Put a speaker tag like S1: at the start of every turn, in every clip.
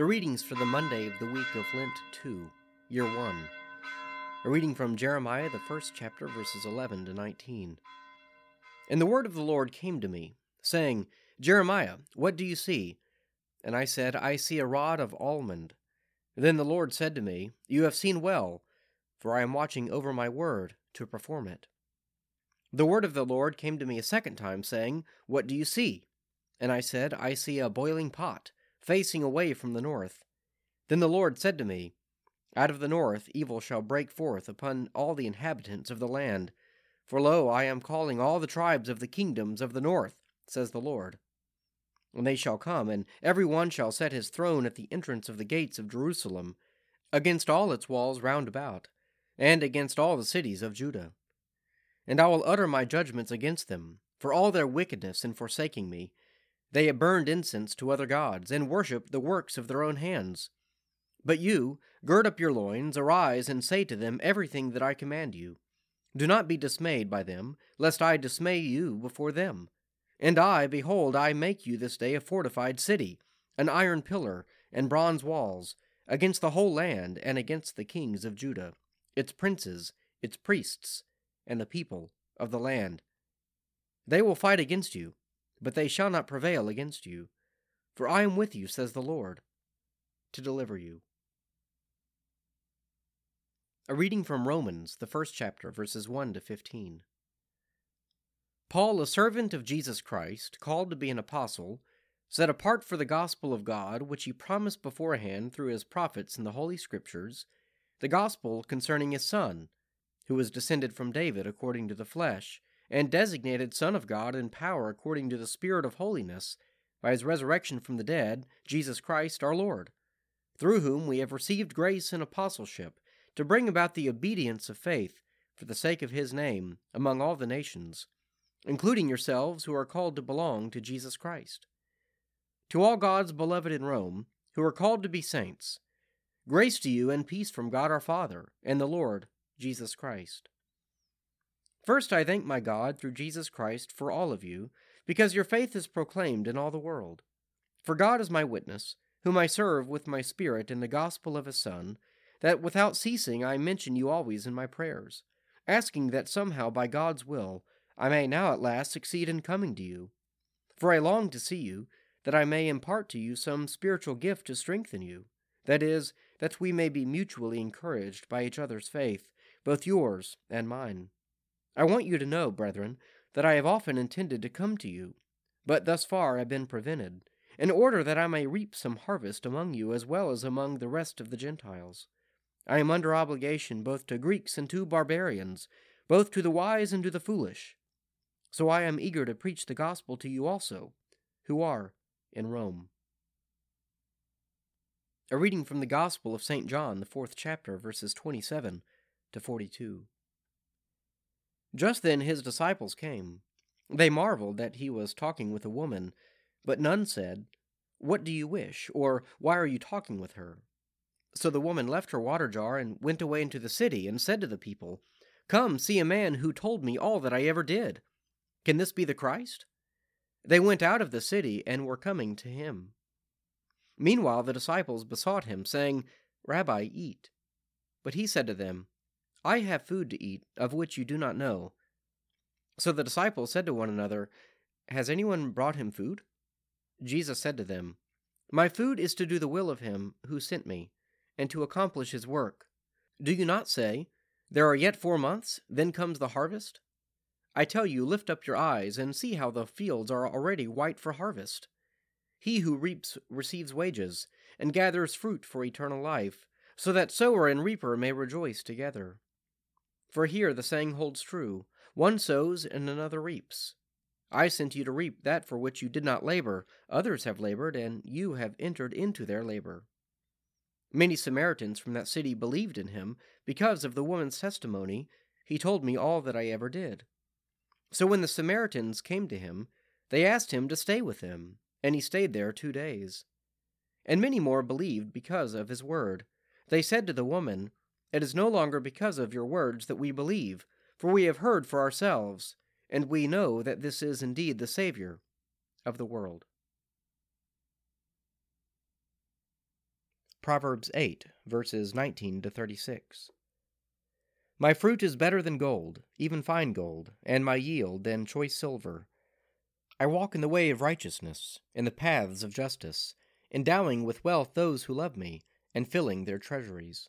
S1: The readings for the Monday of the week of Lent 2, Year 1. A reading from Jeremiah, the first chapter, verses 11 to 19. And the word of the Lord came to me, saying, Jeremiah, what do you see? And I said, I see a rod of almond. Then the Lord said to me, You have seen well, for I am watching over my word to perform it. The word of the Lord came to me a second time, saying, What do you see? And I said, I see a boiling pot, facing away from the north. Then the Lord said to me, Out of the north evil shall break forth upon all the inhabitants of the land. For lo, I am calling all the tribes of the kingdoms of the north, says the Lord. And they shall come, and every one shall set his throne at the entrance of the gates of Jerusalem, against all its walls round about, and against all the cities of Judah. And I will utter my judgments against them, for all their wickedness in forsaking me. They have burned incense to other gods, and worshipped the works of their own hands. But you, gird up your loins, arise, and say to them everything that I command you. Do not be dismayed by them, lest I dismay you before them. And I, behold, I make you this day a fortified city, an iron pillar, and bronze walls, against the whole land, and against the kings of Judah, its princes, its priests, and the people of the land. They will fight against you, but they shall not prevail against you. For I am with you, says the Lord, to deliver you. A reading from Romans, the first chapter, verses 1 to 15. Paul, a servant of Jesus Christ, called to be an apostle, set apart for the gospel of God, which he promised beforehand through his prophets in the Holy Scriptures, the gospel concerning his Son who was descended from David according to the flesh, and designated Son of God in power according to the Spirit of holiness, by his resurrection from the dead, Jesus Christ our Lord, through whom we have received grace and apostleship, to bring about the obedience of faith, for the sake of his name, among all the nations, including yourselves who are called to belong to Jesus Christ. To all God's beloved in Rome, who are called to be saints, grace to you and peace from God our Father and the Lord Jesus Christ. First, I thank my God through Jesus Christ for all of you, because your faith is proclaimed in all the world. For God is my witness, whom I serve with my Spirit in the gospel of His Son, that without ceasing I mention you always in my prayers, asking that somehow by God's will I may now at last succeed in coming to you. For I long to see you, that I may impart to you some spiritual gift to strengthen you, that is, that we may be mutually encouraged by each other's faith both yours and mine. I want you to know, brethren, that I have often intended to come to you, but thus far I have been prevented, in order that I may reap some harvest among you as well as among the rest of the Gentiles. I am under obligation both to Greeks and to barbarians, both to the wise and to the foolish. So I am eager to preach the gospel to you also, who are in Rome. A reading from the Gospel of St. John, the fourth chapter, verses 27 to 42. Just then his disciples came. They marveled that he was talking with a woman, but none said, What do you wish? or Why are you talking with her? So the woman left her water jar and went away into the city and said to the people, Come, see a man who told me all that I ever did. Can this be the Christ? They went out of the city and were coming to him. Meanwhile the disciples besought him, saying, Rabbi, eat. But he said to them, I have food to eat, of which you do not know. So the disciples said to one another, Has anyone brought him food? Jesus said to them, My food is to do the will of him who sent me, and to accomplish his work. Do you not say, There are yet four months, then comes the harvest? I tell you, lift up your eyes and see how the fields are already white for harvest. He who reaps receives wages, and gathers fruit for eternal life, so that sower and reaper may rejoice together. For here the saying holds true one sows and another reaps. I sent you to reap that for which you did not labor, others have labored, and you have entered into their labor. Many Samaritans from that city believed in him because of the woman's testimony. He told me all that I ever did. So when the Samaritans came to him, they asked him to stay with them, and he stayed there two days. And many more believed because of his word. They said to the woman, it is no longer because of your words that we believe, for we have heard for ourselves, and we know that this is indeed the Savior of the world. Proverbs 8, verses 19 to 36. My fruit is better than gold, even fine gold, and my yield than choice silver. I walk in the way of righteousness, in the paths of justice, endowing with wealth those who love me, and filling their treasuries.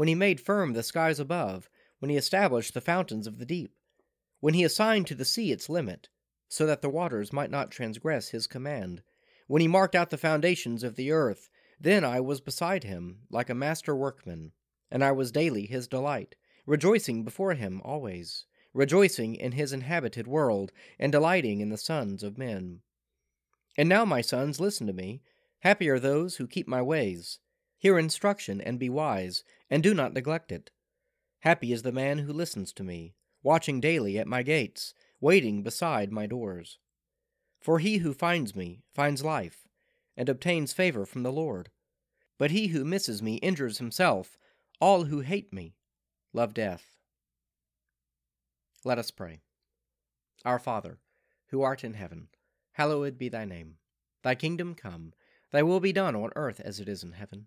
S1: when he made firm the skies above, when he established the fountains of the deep, when he assigned to the sea its limit, so that the waters might not transgress his command, when he marked out the foundations of the earth, then I was beside him, like a master workman and I was daily his delight, rejoicing before him always, rejoicing in his inhabited world, and delighting in the sons of men. And now, my sons, listen to me. Happy are those who keep my ways. Hear instruction and be wise, and do not neglect it. Happy is the man who listens to me, watching daily at my gates, waiting beside my doors. For he who finds me finds life, and obtains favor from the Lord. But he who misses me injures himself, all who hate me love death. Let us pray. Our Father, who art in heaven, hallowed be thy name. Thy kingdom come, thy will be done on earth as it is in heaven.